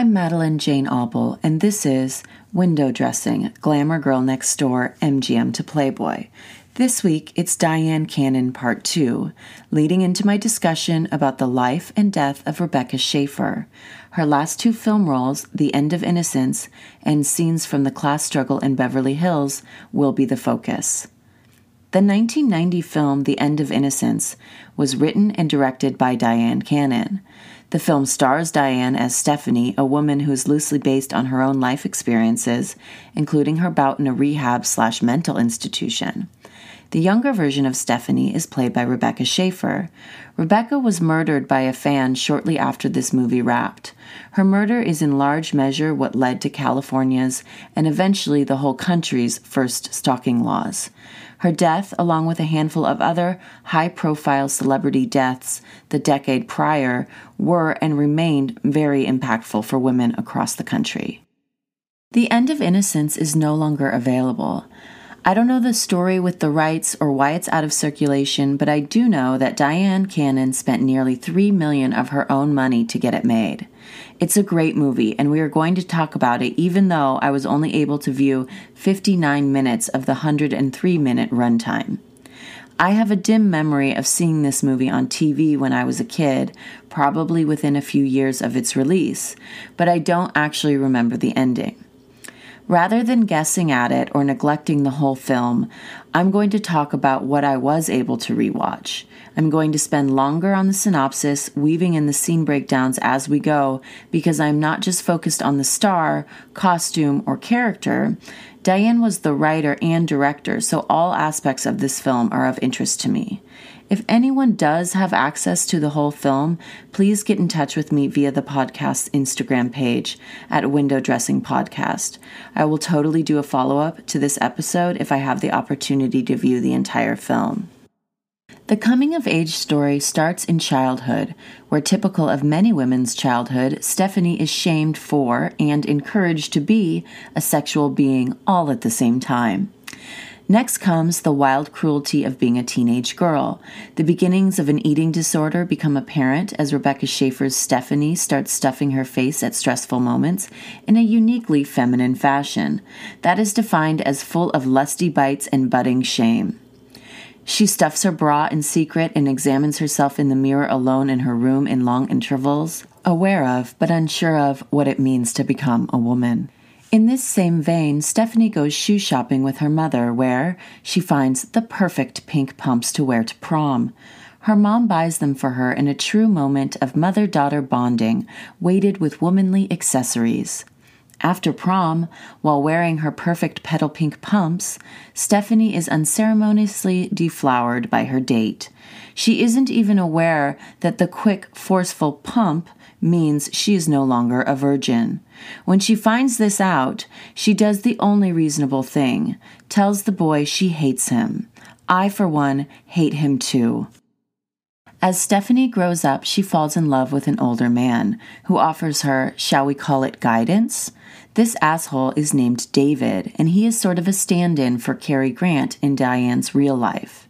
I'm Madelaine Jane Auble, and this is Window Dressing Glamour Girl Next Door MGM to Playboy. This week, it's Dyan Cannon Part 2, leading into my discussion about the life and death of Rebecca Schaeffer. Her last two film roles, The End of Innocence and Scenes from the Class Struggle in Beverly Hills, will be the focus. The 1990 film The End of Innocence was written and directed by Dyan Cannon. The film stars Dyan as Stephanie, a woman who is loosely based on her own life experiences, including her bout in a rehab slash mental institution. The younger version of Stephanie is played by Rebecca Schaeffer. Rebecca was murdered by a fan shortly after this movie wrapped. Her murder is in large measure what led to California's and eventually the whole country's first stalking laws. Her death, along with a handful of other high profile celebrity deaths the decade prior, were and remained very impactful for women across the country. The End of Innocence is no longer available. I don't know the story with the rights or why it's out of circulation, but I do know that Dyan Cannon spent nearly 3 million of her own money to get it made. It's a great movie and we are going to talk about it even though I was only able to view 59 minutes of the 103 minute runtime. I have a dim memory of seeing this movie on TV when I was a kid, probably within a few years of its release, but I don't actually remember the ending. Rather than guessing at it or neglecting the whole film, I'm going to talk about what I was able to rewatch. I'm going to spend longer on the synopsis, weaving in the scene breakdowns as we go, because I'm not just focused on the star, costume, or character. Dyan was the writer and director, so all aspects of this film are of interest to me. If anyone does have access to the whole film, please get in touch with me via the podcast's Instagram page at Window Dressing Podcast. I will totally do a follow up to this episode if I have the opportunity to view the entire film. The coming of age story starts in childhood, where, typical of many women's childhood, Stephanie is shamed for and encouraged to be a sexual being all at the same time. Next comes the wild cruelty of being a teenage girl. The beginnings of an eating disorder become apparent as Rebecca Schaeffer's Stephanie starts stuffing her face at stressful moments in a uniquely feminine fashion that is defined as full of lusty bites and budding shame. She stuffs her bra in secret and examines herself in the mirror alone in her room in long intervals, aware of but unsure of what it means to become a woman. In this same vein, Stephanie goes shoe shopping with her mother, where she finds the perfect pink pumps to wear to prom. Her mom buys them for her in a true moment of mother daughter bonding, weighted with womanly accessories. After prom, while wearing her perfect petal pink pumps, Stephanie is unceremoniously deflowered by her date. She isn't even aware that the quick, forceful pump means she is no longer a virgin. When she finds this out, she does the only reasonable thing tells the boy she hates him. I, for one, hate him too. As Stephanie grows up, she falls in love with an older man who offers her, shall we call it guidance? This asshole is named David, and he is sort of a stand in for Cary Grant in Dyan's real life.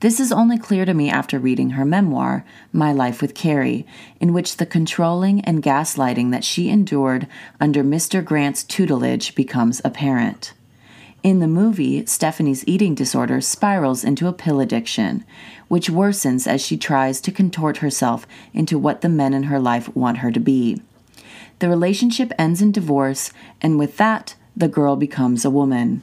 This is only clear to me after reading her memoir, My Life with Cary, in which the controlling and gaslighting that she endured under Mr. Grant's tutelage becomes apparent. In the movie, Stephanie's eating disorder spirals into a pill addiction, which worsens as she tries to contort herself into what the men in her life want her to be. The relationship ends in divorce, and with that, the girl becomes a woman.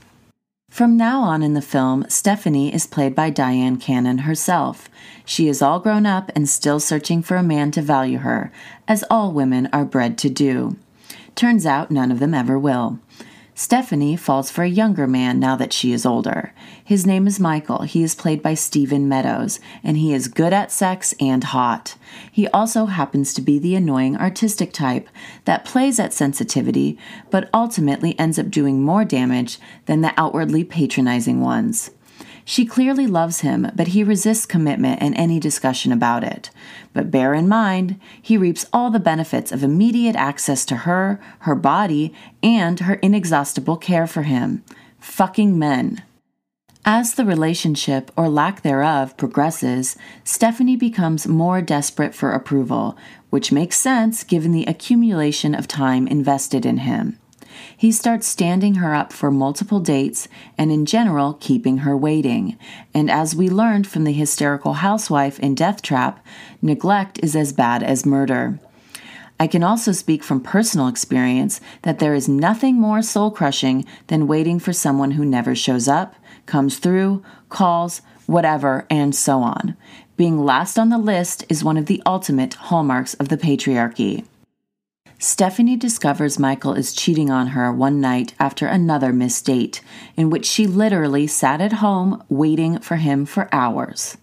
From now on in the film, Stephanie is played by Dyan Cannon herself. She is all grown up and still searching for a man to value her, as all women are bred to do. Turns out none of them ever will. Stephanie falls for a younger man now that she is older. His name is Michael. He is played by Stephen Meadows, and he is good at sex and hot. He also happens to be the annoying artistic type that plays at sensitivity, but ultimately ends up doing more damage than the outwardly patronizing ones. She clearly loves him, but he resists commitment and any discussion about it. But bear in mind, he reaps all the benefits of immediate access to her, her body, and her inexhaustible care for him. Fucking men. As the relationship, or lack thereof, progresses, Stephanie becomes more desperate for approval, which makes sense given the accumulation of time invested in him. He starts standing her up for multiple dates and, in general, keeping her waiting. And as we learned from the hysterical housewife in Death Trap, neglect is as bad as murder. I can also speak from personal experience that there is nothing more soul crushing than waiting for someone who never shows up, comes through, calls, whatever, and so on. Being last on the list is one of the ultimate hallmarks of the patriarchy. Stephanie discovers Michael is cheating on her one night after another missed date, in which she literally sat at home waiting for him for hours.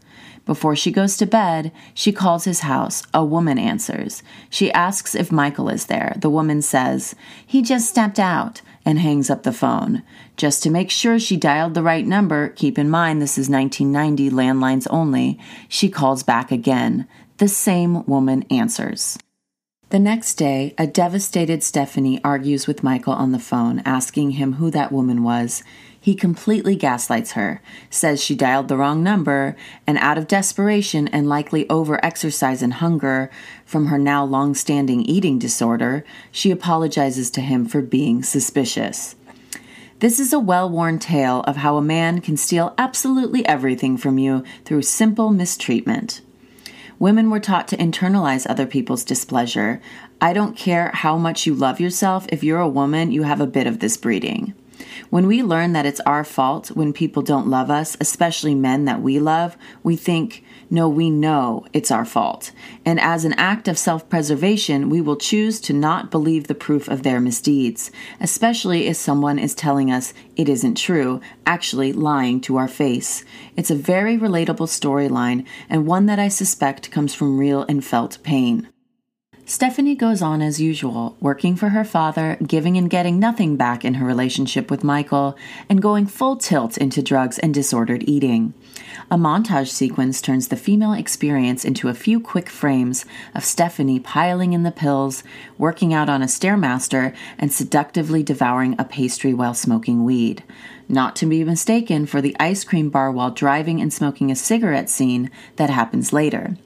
Before she goes to bed, she calls his house. A woman answers. She asks if Michael is there. The woman says, He just stepped out, and hangs up the phone. Just to make sure she dialed the right number, keep in mind this is 1990, landlines only, she calls back again. The same woman answers. The next day, a devastated Stephanie argues with Michael on the phone, asking him who that woman was. He completely gaslights her, says she dialed the wrong number, and out of desperation and likely over exercise and hunger from her now long standing eating disorder, she apologizes to him for being suspicious. This is a well worn tale of how a man can steal absolutely everything from you through simple mistreatment. Women were taught to internalize other people's displeasure. I don't care how much you love yourself, if you're a woman, you have a bit of this breeding. When we learn that it's our fault when people don't love us, especially men that we love, we think, no, we know it's our fault. And as an act of self preservation, we will choose to not believe the proof of their misdeeds, especially if someone is telling us it isn't true, actually lying to our face. It's a very relatable storyline, and one that I suspect comes from real and felt pain. Stephanie goes on as usual, working for her father, giving and getting nothing back in her relationship with Michael, and going full tilt into drugs and disordered eating. A montage sequence turns the female experience into a few quick frames of Stephanie piling in the pills, working out on a Stairmaster, and seductively devouring a pastry while smoking weed. Not to be mistaken for the ice cream bar while driving and smoking a cigarette scene that happens later.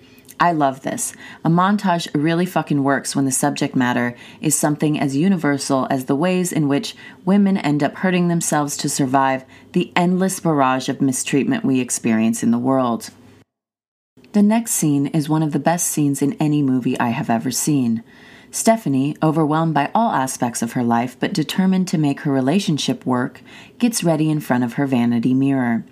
I love this. A montage really fucking works when the subject matter is something as universal as the ways in which women end up hurting themselves to survive the endless barrage of mistreatment we experience in the world. The next scene is one of the best scenes in any movie I have ever seen. Stephanie, overwhelmed by all aspects of her life but determined to make her relationship work, gets ready in front of her vanity mirror.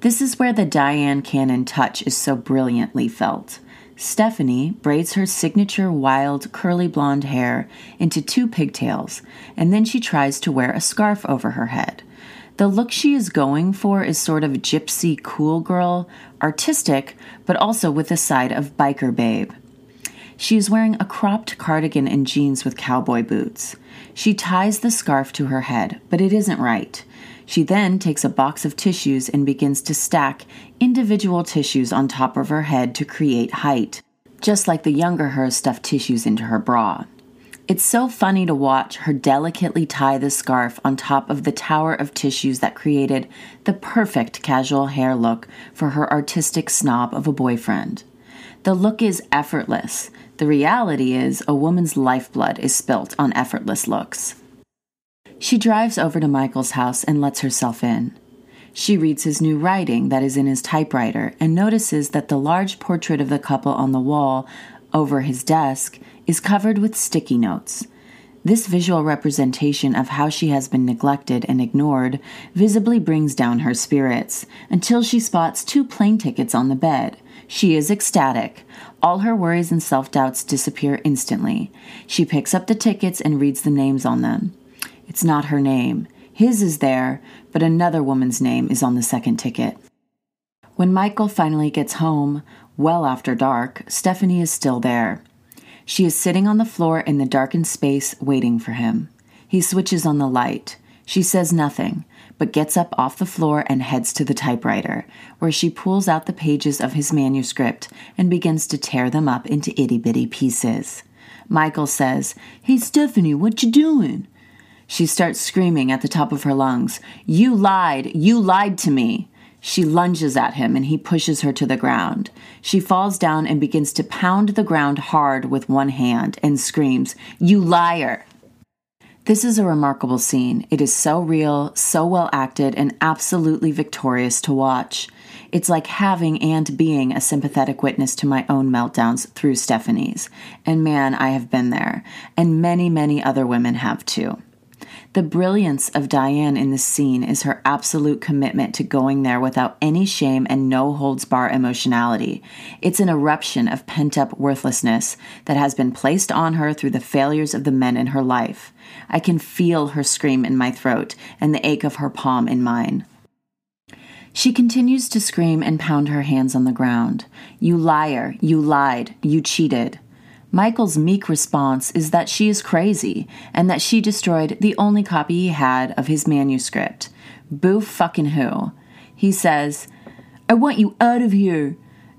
This is where the Dyan Cannon touch is so brilliantly felt. Stephanie braids her signature wild curly blonde hair into two pigtails, and then she tries to wear a scarf over her head. The look she is going for is sort of gypsy cool girl, artistic, but also with a side of biker babe. She is wearing a cropped cardigan and jeans with cowboy boots. She ties the scarf to her head, but it isn't right. She then takes a box of tissues and begins to stack individual tissues on top of her head to create height, just like the younger her stuffed tissues into her bra. It's so funny to watch her delicately tie the scarf on top of the tower of tissues that created the perfect casual hair look for her artistic snob of a boyfriend. The look is effortless. The reality is, a woman's lifeblood is spilt on effortless looks. She drives over to Michael's house and lets herself in. She reads his new writing that is in his typewriter and notices that the large portrait of the couple on the wall over his desk is covered with sticky notes. This visual representation of how she has been neglected and ignored visibly brings down her spirits until she spots two plane tickets on the bed. She is ecstatic. All her worries and self doubts disappear instantly. She picks up the tickets and reads the names on them. It's not her name. His is there, but another woman's name is on the second ticket. When Michael finally gets home, well after dark, Stephanie is still there. She is sitting on the floor in the darkened space waiting for him. He switches on the light. She says nothing, but gets up off the floor and heads to the typewriter, where she pulls out the pages of his manuscript and begins to tear them up into itty bitty pieces. Michael says, Hey, Stephanie, what you doing? She starts screaming at the top of her lungs, You lied! You lied to me! She lunges at him and he pushes her to the ground. She falls down and begins to pound the ground hard with one hand and screams, You liar! This is a remarkable scene. It is so real, so well acted, and absolutely victorious to watch. It's like having and being a sympathetic witness to my own meltdowns through Stephanie's. And man, I have been there. And many, many other women have too. The brilliance of Dyan in this scene is her absolute commitment to going there without any shame and no holds bar emotionality. It's an eruption of pent up worthlessness that has been placed on her through the failures of the men in her life. I can feel her scream in my throat and the ache of her palm in mine. She continues to scream and pound her hands on the ground. You liar, you lied, you cheated. Michael's meek response is that she is crazy and that she destroyed the only copy he had of his manuscript. Boo fucking who. He says, I want you out of here.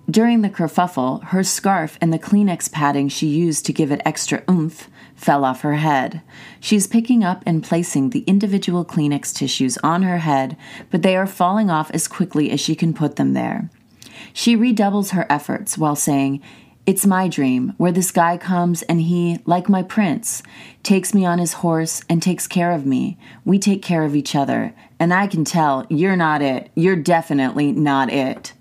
During the kerfuffle, her scarf and the Kleenex padding she used to give it extra oomph fell off her head. She's picking up and placing the individual Kleenex tissues on her head, but they are falling off as quickly as she can put them there. She redoubles her efforts while saying, it's my dream where this guy comes and he, like my prince, takes me on his horse and takes care of me. We take care of each other. And I can tell you're not it. You're definitely not it.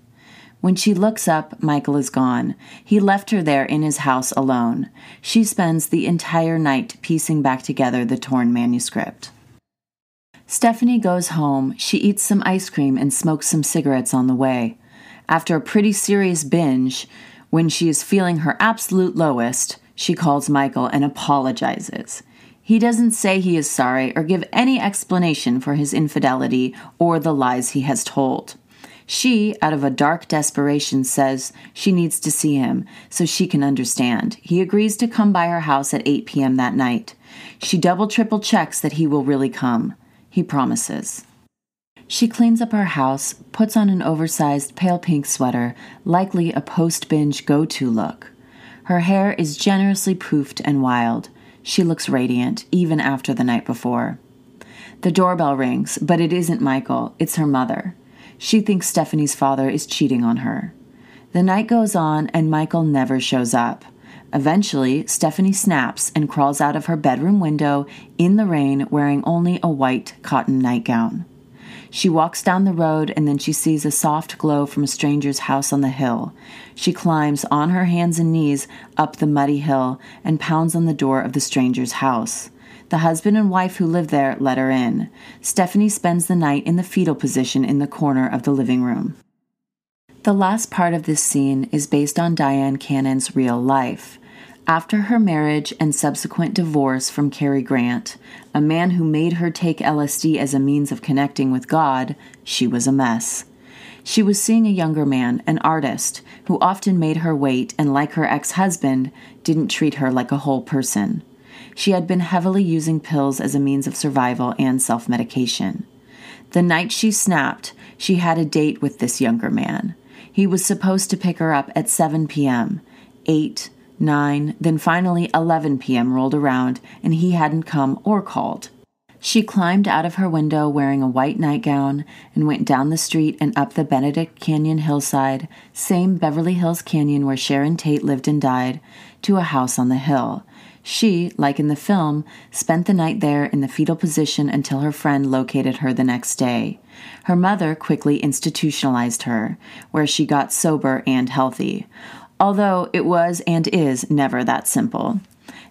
When she looks up, Michael is gone. He left her there in his house alone. She spends the entire night piecing back together the torn manuscript. Stephanie goes home. She eats some ice cream and smokes some cigarettes on the way. After a pretty serious binge, when she is feeling her absolute lowest, she calls Michael and apologizes. He doesn't say he is sorry or give any explanation for his infidelity or the lies he has told. She, out of a dark desperation, says she needs to see him so she can understand. He agrees to come by her house at 8 p.m. that night. She double triple checks that he will really come. He promises. She cleans up her house, puts on an oversized pale pink sweater, likely a post binge go to look. Her hair is generously poofed and wild. She looks radiant, even after the night before. The doorbell rings, but it isn't Michael, it's her mother. She thinks Stephanie's father is cheating on her. The night goes on, and Michael never shows up. Eventually, Stephanie snaps and crawls out of her bedroom window in the rain wearing only a white cotton nightgown. She walks down the road and then she sees a soft glow from a stranger's house on the hill. She climbs on her hands and knees up the muddy hill and pounds on the door of the stranger's house. The husband and wife who live there let her in. Stephanie spends the night in the fetal position in the corner of the living room. The last part of this scene is based on Dyan Cannon's real life. After her marriage and subsequent divorce from Cary Grant, a man who made her take LSD as a means of connecting with God, she was a mess. She was seeing a younger man, an artist, who often made her wait and, like her ex husband, didn't treat her like a whole person. She had been heavily using pills as a means of survival and self medication. The night she snapped, she had a date with this younger man. He was supposed to pick her up at 7 p.m. 8, 9, then finally 11 p.m. rolled around and he hadn't come or called. She climbed out of her window wearing a white nightgown and went down the street and up the Benedict Canyon hillside, same Beverly Hills Canyon where Sharon Tate lived and died, to a house on the hill. She, like in the film, spent the night there in the fetal position until her friend located her the next day. Her mother quickly institutionalized her, where she got sober and healthy although it was and is never that simple.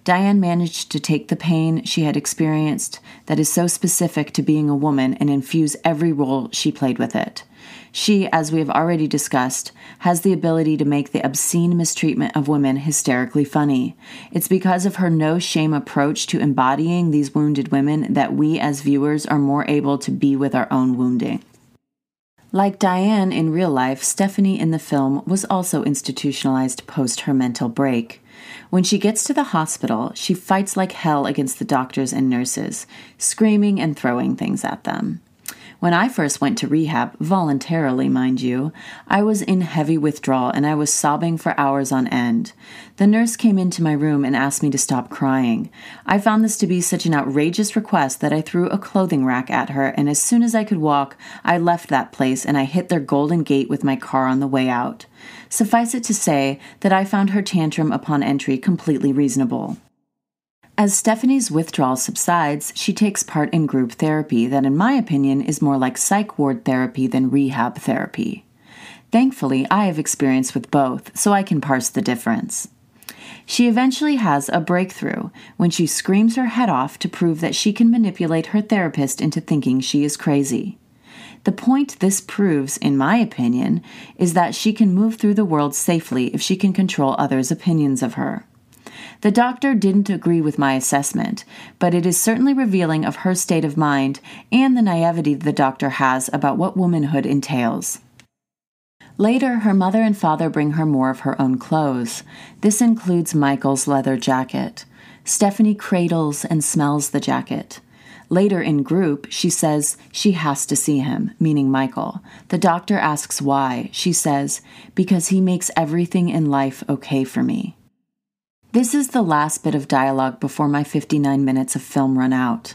Dyan managed to take the pain she had experienced that is so specific to being a woman and infuse every role she played with it. She, as we have already discussed, has the ability to make the obscene mistreatment of women hysterically funny. It's because of her no shame approach to embodying these wounded women that we as viewers are more able to be with our own wounding. Like Dyan in real life, Stephanie in the film was also institutionalized post her mental break. When she gets to the hospital, she fights like hell against the doctors and nurses, screaming and throwing things at them. When I first went to rehab, voluntarily, mind you, I was in heavy withdrawal and I was sobbing for hours on end. The nurse came into my room and asked me to stop crying. I found this to be such an outrageous request that I threw a clothing rack at her, and as soon as I could walk, I left that place and I hit their golden gate with my car on the way out. Suffice it to say that I found her tantrum upon entry completely reasonable. As Stephanie's withdrawal subsides, she takes part in group therapy that, in my opinion, is more like psych ward therapy than rehab therapy. Thankfully, I have experience with both, so I can parse the difference. She eventually has a breakthrough when she screams her head off to prove that she can manipulate her therapist into thinking she is crazy. The point this proves, in my opinion, is that she can move through the world safely if she can control others' opinions of her. The doctor didn't agree with my assessment, but it is certainly revealing of her state of mind and the naivety the doctor has about what womanhood entails. Later, her mother and father bring her more of her own clothes. This includes Michael's leather jacket. Stephanie cradles and smells the jacket. Later in group, she says she has to see him, meaning Michael. The doctor asks why. She says, Because he makes everything in life okay for me. This is the last bit of dialogue before my 59 minutes of film run out.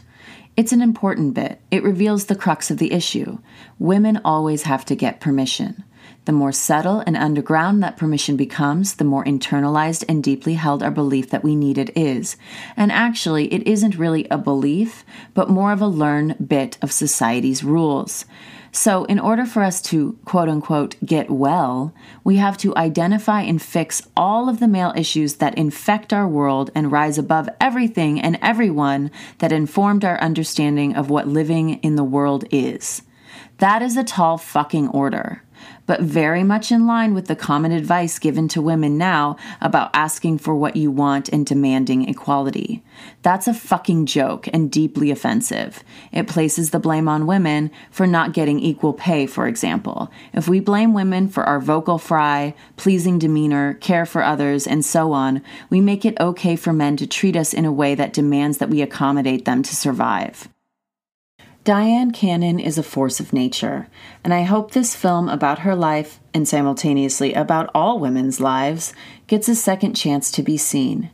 It's an important bit. It reveals the crux of the issue. Women always have to get permission. The more subtle and underground that permission becomes, the more internalized and deeply held our belief that we need it is. And actually, it isn't really a belief, but more of a learned bit of society's rules. So, in order for us to quote unquote get well, we have to identify and fix all of the male issues that infect our world and rise above everything and everyone that informed our understanding of what living in the world is. That is a tall fucking order but very much in line with the common advice given to women now about asking for what you want and demanding equality. That's a fucking joke and deeply offensive. It places the blame on women for not getting equal pay, for example. If we blame women for our vocal fry, pleasing demeanor, care for others, and so on, we make it okay for men to treat us in a way that demands that we accommodate them to survive. Dyan Cannon is a force of nature, and I hope this film about her life and simultaneously about all women's lives gets a second chance to be seen.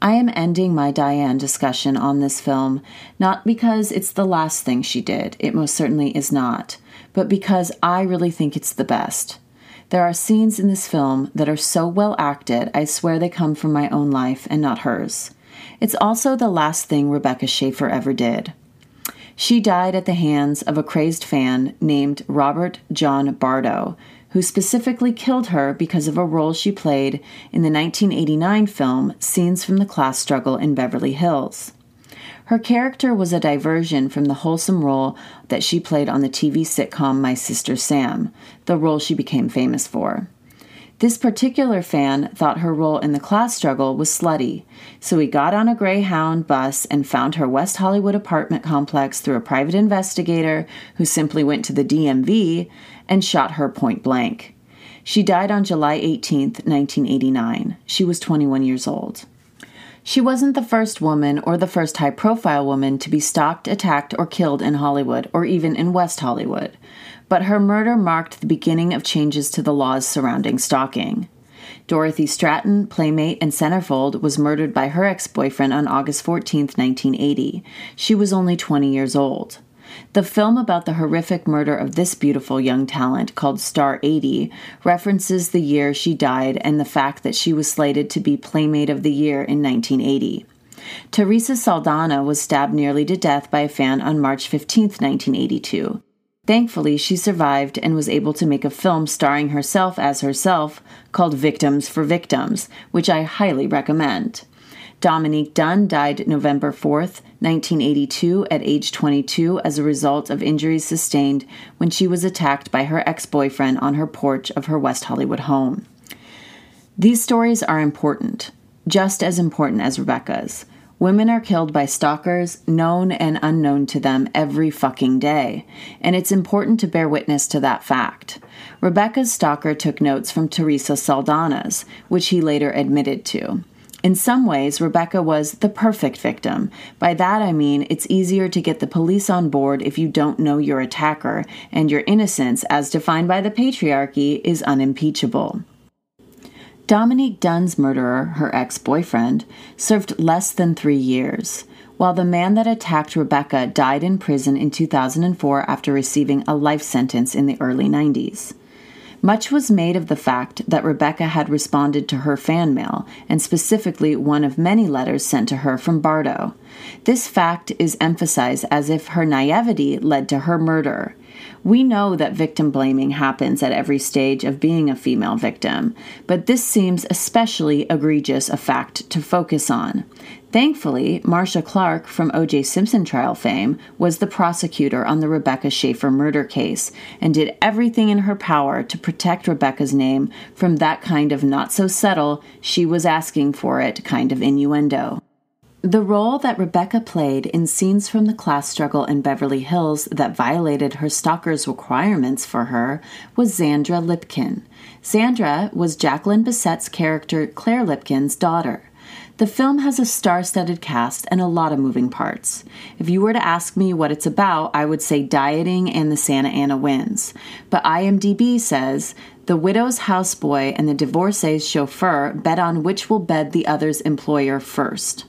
I am ending my Dyan discussion on this film not because it's the last thing she did, it most certainly is not, but because I really think it's the best. There are scenes in this film that are so well acted, I swear they come from my own life and not hers. It's also the last thing Rebecca Schaeffer ever did. She died at the hands of a crazed fan named Robert John Bardo, who specifically killed her because of a role she played in the 1989 film Scenes from the Class Struggle in Beverly Hills. Her character was a diversion from the wholesome role that she played on the TV sitcom My Sister Sam, the role she became famous for. This particular fan thought her role in the class struggle was slutty, so he got on a Greyhound bus and found her West Hollywood apartment complex through a private investigator who simply went to the DMV and shot her point blank. She died on July 18, 1989. She was 21 years old. She wasn't the first woman or the first high profile woman to be stalked, attacked, or killed in Hollywood, or even in West Hollywood but her murder marked the beginning of changes to the laws surrounding stalking. Dorothy Stratten, playmate and centerfold, was murdered by her ex boyfriend on August 14, 1980. She was only 20 years old. The film about the horrific murder of this beautiful young talent, called Star 80, references the year she died and the fact that she was slated to be Playmate of the Year in 1980. Theresa Saldana was stabbed nearly to death by a fan on March 15, 1982. Thankfully, she survived and was able to make a film starring herself as herself called Victims for Victims, which I highly recommend. Dominique Dunn died November 4th, 1982, at age 22 as a result of injuries sustained when she was attacked by her ex boyfriend on her porch of her West Hollywood home. These stories are important, just as important as Rebecca's. Women are killed by stalkers, known and unknown to them, every fucking day, and it's important to bear witness to that fact. Rebecca's stalker took notes from Theresa Saldana's, which he later admitted to. In some ways, Rebecca was the perfect victim. By that I mean it's easier to get the police on board if you don't know your attacker, and your innocence, as defined by the patriarchy, is unimpeachable. Dominique Dunn's murderer, her ex boyfriend, served less than three years, while the man that attacked Rebecca died in prison in 2004 after receiving a life sentence in the early 90s. Much was made of the fact that Rebecca had responded to her fan mail, and specifically one of many letters sent to her from Bardo. This fact is emphasized as if her naivety led to her murder. We know that victim blaming happens at every stage of being a female victim, but this seems especially egregious a fact to focus on. Thankfully, Marcia Clark from O.J. Simpson trial fame was the prosecutor on the Rebecca Schaeffer murder case and did everything in her power to protect Rebecca's name from that kind of not so subtle, she was asking for it kind of innuendo. The role that Rebecca played in scenes from the class struggle in Beverly Hills that violated her stalker's requirements for her was Xandra Lipkin. Xandra was Jacqueline Bisset's character Claire Lipkin's daughter. The film has a star studded cast and a lot of moving parts. If you were to ask me what it's about, I would say dieting and the Santa Ana winds. But IMDb says the widow's houseboy and the divorcee's chauffeur bet on which will bed the other's employer first.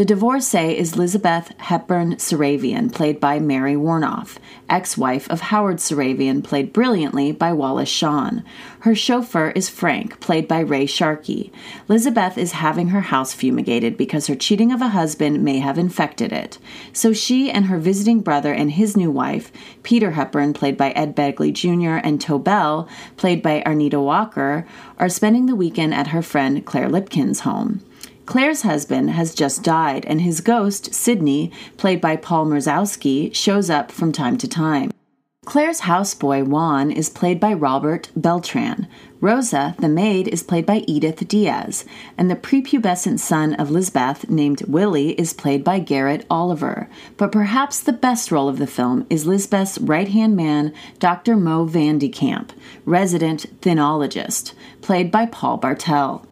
The divorcee is Lizabeth Hepburn Saravian, played by Mary Woronov, ex wife of Howard Saravian, played brilliantly by Wallace Shawn. Her chauffeur is Frank, played by Ray Sharkey. Lizabeth is having her house fumigated because her cheating of a husband may have infected it. So she and her visiting brother and his new wife, Peter Hepburn, played by Ed Begley Jr., and Tobel, played by Arnetta Walker, are spending the weekend at her friend Claire Lipkin's home. Claire's husband has just died, and his ghost, Sidney, played by Paul Mazursky, shows up from time to time. Claire's houseboy, Juan, is played by Robert Beltran. Rosa, the maid, is played by Edith Diaz, and the prepubescent son of Lisbeth, named Willie, is played by Barret Oliver. But perhaps the best role of the film is Lisbeth's right hand man, Dr. Mo Van de Kamp, resident thinologist, played by Paul Bartel.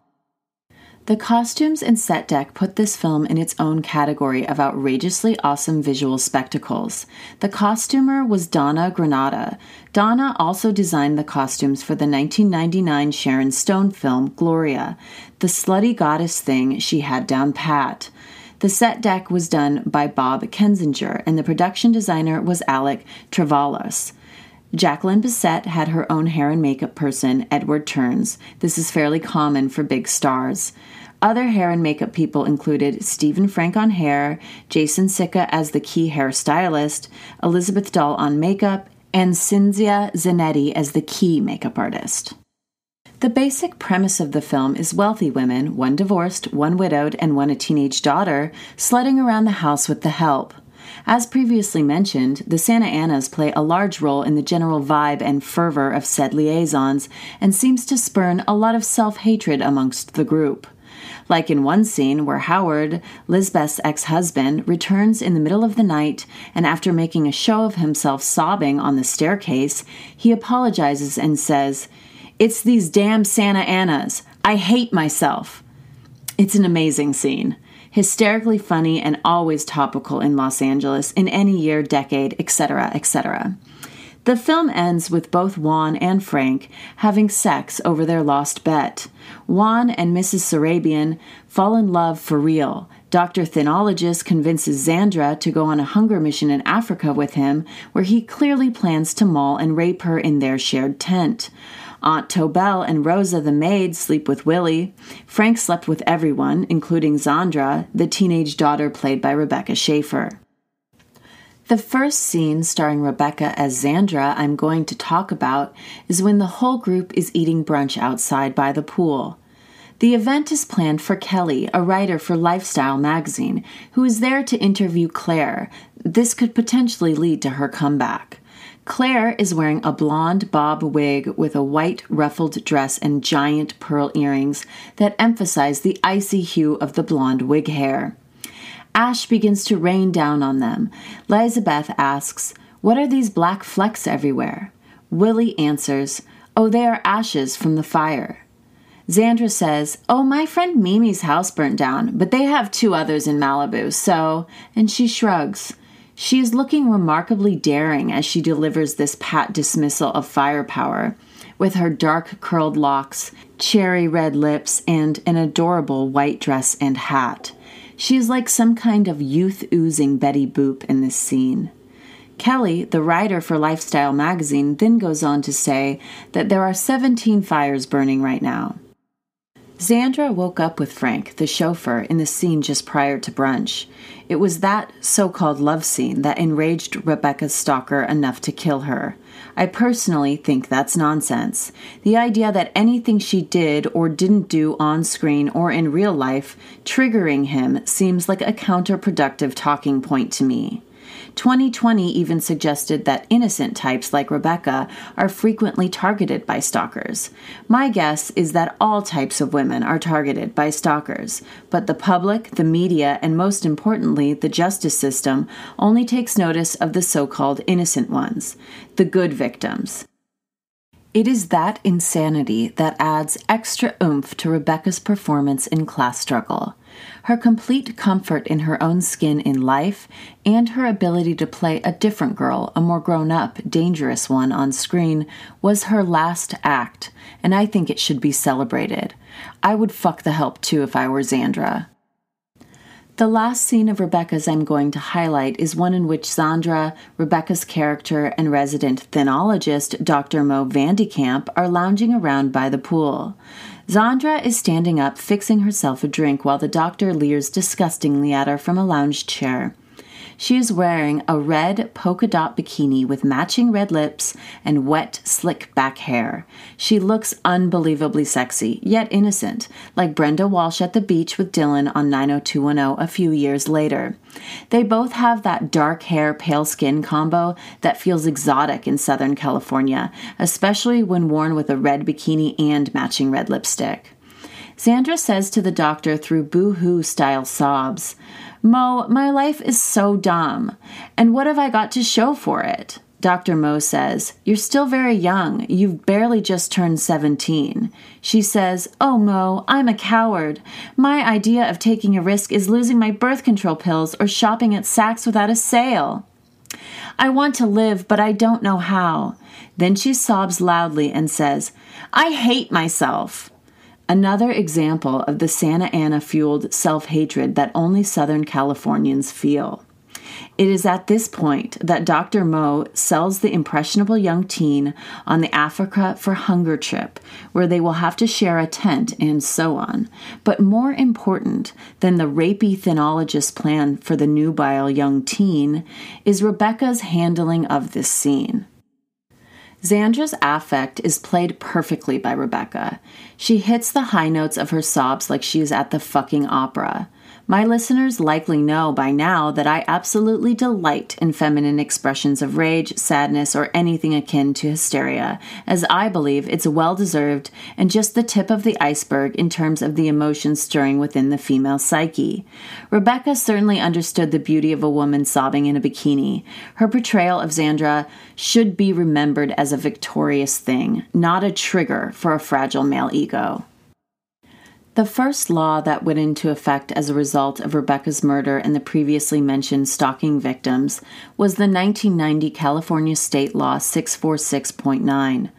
The costumes and set deck put this film in its own category of outrageously awesome visual spectacles. The costumer was Donna Granata. Donna also designed the costumes for the 1999 Sharon Stone film Gloria, the slutty goddess thing she had down pat. The set deck was done by Bob Kensinger, and the production designer was Alec Travalos. Jacqueline Bisset had her own hair and makeup person, Edward Turns. This is fairly common for big stars. Other hair and makeup people included Stephen Frank on hair, Jason Sicca as the key hairstylist, Elizabeth Dahl on makeup, and Cinzia Zanetti as the key makeup artist. The basic premise of the film is wealthy women, one divorced, one widowed, and one a teenage daughter, sledding around the house with the help. As previously mentioned, the Santa Anas play a large role in the general vibe and fervor of said liaisons and seems to spurn a lot of self hatred amongst the group. Like in one scene where Howard, Lisbeth's ex husband, returns in the middle of the night and after making a show of himself sobbing on the staircase, he apologizes and says, It's these damn Santa Anas. I hate myself. It's an amazing scene. Hysterically funny and always topical in Los Angeles in any year, decade, etc., etc. The film ends with both Juan and Frank having sex over their lost bet. Juan and Mrs. Saravian fall in love for real. Dr. Thinologist convinces Xandra to go on a hunger mission in Africa with him, where he clearly plans to maul and rape her in their shared tent. Aunt Tobel and Rosa the maid sleep with Willie. Frank slept with everyone, including Zandra, the teenage daughter played by Rebecca Schaeffer. The first scene starring Rebecca as Zandra I'm going to talk about is when the whole group is eating brunch outside by the pool. The event is planned for Kelly, a writer for Lifestyle magazine, who is there to interview Claire. This could potentially lead to her comeback. Claire is wearing a blonde bob wig with a white ruffled dress and giant pearl earrings that emphasize the icy hue of the blonde wig hair. Ash begins to rain down on them. Lizabeth asks, What are these black flecks everywhere? Willie answers, Oh, they are ashes from the fire. Xandra says, Oh, my friend Mimi's house burnt down, but they have two others in Malibu, so. And she shrugs. She is looking remarkably daring as she delivers this pat dismissal of firepower, with her dark curled locks, cherry red lips, and an adorable white dress and hat. She is like some kind of youth oozing Betty Boop in this scene. Kelly, the writer for Lifestyle magazine, then goes on to say that there are 17 fires burning right now. Xandra woke up with Frank, the chauffeur, in the scene just prior to brunch. It was that so called love scene that enraged Rebecca's stalker enough to kill her. I personally think that's nonsense. The idea that anything she did or didn't do on screen or in real life triggering him seems like a counterproductive talking point to me. 2020 even suggested that innocent types like Rebecca are frequently targeted by stalkers. My guess is that all types of women are targeted by stalkers, but the public, the media, and most importantly, the justice system only takes notice of the so called innocent ones, the good victims. It is that insanity that adds extra oomph to Rebecca's performance in Class Struggle. Her complete comfort in her own skin in life, and her ability to play a different girl, a more grown up, dangerous one on screen, was her last act, and I think it should be celebrated. I would fuck the help too if I were Xandra. The last scene of Rebecca's I'm going to highlight is one in which Xandra, Rebecca's character, and resident thinologist Dr. Mo Vandekamp are lounging around by the pool. Xandra is standing up, fixing herself a drink, while the doctor leers disgustingly at her from a lounge chair. She is wearing a red polka dot bikini with matching red lips and wet, slick back hair. She looks unbelievably sexy, yet innocent, like Brenda Walsh at the beach with Dylan on 90210 a few years later. They both have that dark hair, pale skin combo that feels exotic in Southern California, especially when worn with a red bikini and matching red lipstick. Xandra says to the doctor through boo hoo style sobs, Mo, my life is so dumb. And what have I got to show for it? Dr. Mo says, You're still very young. You've barely just turned 17. She says, Oh, Mo, I'm a coward. My idea of taking a risk is losing my birth control pills or shopping at Saks without a sale. I want to live, but I don't know how. Then she sobs loudly and says, I hate myself. Another example of the Santa Ana fueled self hatred that only Southern Californians feel. It is at this point that Dr. Mo sells the impressionable young teen on the Africa for Hunger trip, where they will have to share a tent and so on. But more important than the rapey thinologist's plan for the nubile young teen is Rebecca's handling of this scene. Xandra's affect is played perfectly by Rebecca. She hits the high notes of her sobs like she is at the fucking opera. My listeners likely know by now that I absolutely delight in feminine expressions of rage, sadness, or anything akin to hysteria, as I believe it's well deserved and just the tip of the iceberg in terms of the emotions stirring within the female psyche. Rebecca certainly understood the beauty of a woman sobbing in a bikini. Her portrayal of Xandra should be remembered as a victorious thing, not a trigger for a fragile male ego. The first law that went into effect as a result of Rebecca's murder and the previously mentioned stalking victims was the 1990 California State Law 646.9.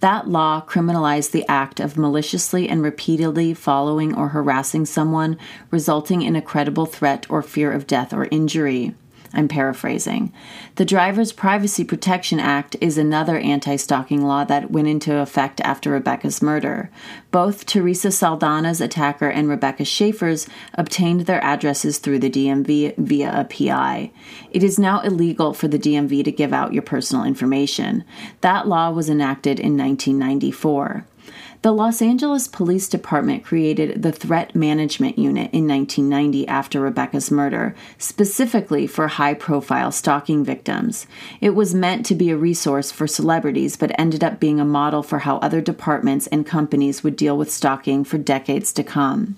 That law criminalized the act of maliciously and repeatedly following or harassing someone, resulting in a credible threat or fear of death or injury. I'm paraphrasing. The Driver's Privacy Protection Act is another anti stalking law that went into effect after Rebecca's murder. Both Theresa Saldana's attacker and Rebecca Schaeffer's obtained their addresses through the DMV via a PI. It is now illegal for the DMV to give out your personal information. That law was enacted in 1994. The Los Angeles Police Department created the Threat Management Unit in 1990 after Rebecca's murder, specifically for high profile stalking victims. It was meant to be a resource for celebrities, but ended up being a model for how other departments and companies would deal with stalking for decades to come.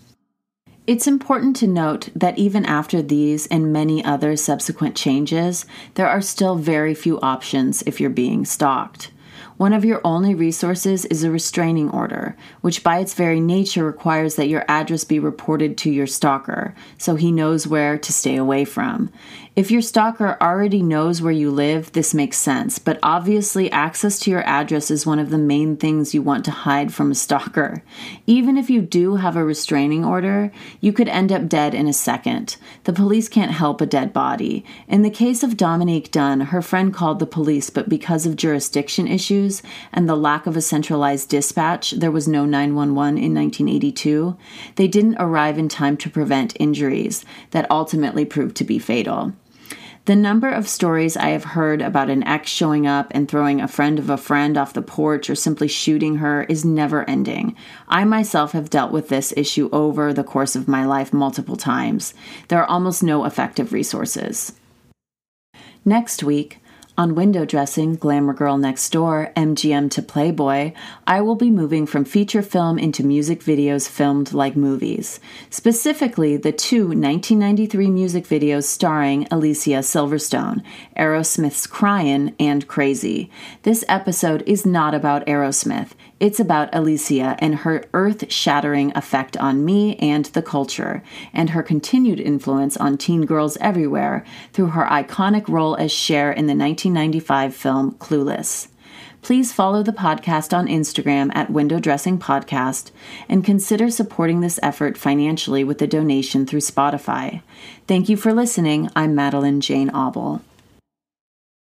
It's important to note that even after these and many other subsequent changes, there are still very few options if you're being stalked. One of your only resources is a restraining order, which by its very nature requires that your address be reported to your stalker so he knows where to stay away from. If your stalker already knows where you live, this makes sense, but obviously, access to your address is one of the main things you want to hide from a stalker. Even if you do have a restraining order, you could end up dead in a second. The police can't help a dead body. In the case of Dominique Dunn, her friend called the police, but because of jurisdiction issues and the lack of a centralized dispatch, there was no 911 in 1982. They didn't arrive in time to prevent injuries that ultimately proved to be fatal. The number of stories I have heard about an ex showing up and throwing a friend of a friend off the porch or simply shooting her is never ending. I myself have dealt with this issue over the course of my life multiple times. There are almost no effective resources. Next week, on window dressing, Glamour Girl Next Door, MGM to Playboy, I will be moving from feature film into music videos filmed like movies. Specifically, the two 1993 music videos starring Alicia Silverstone, Aerosmith's Cryin' and Crazy. This episode is not about Aerosmith. It's about Alicia and her earth shattering effect on me and the culture, and her continued influence on teen girls everywhere through her iconic role as Cher in the 1995 film Clueless. Please follow the podcast on Instagram at Window Dressing Podcast and consider supporting this effort financially with a donation through Spotify. Thank you for listening. I'm Madelaine Jane Auble.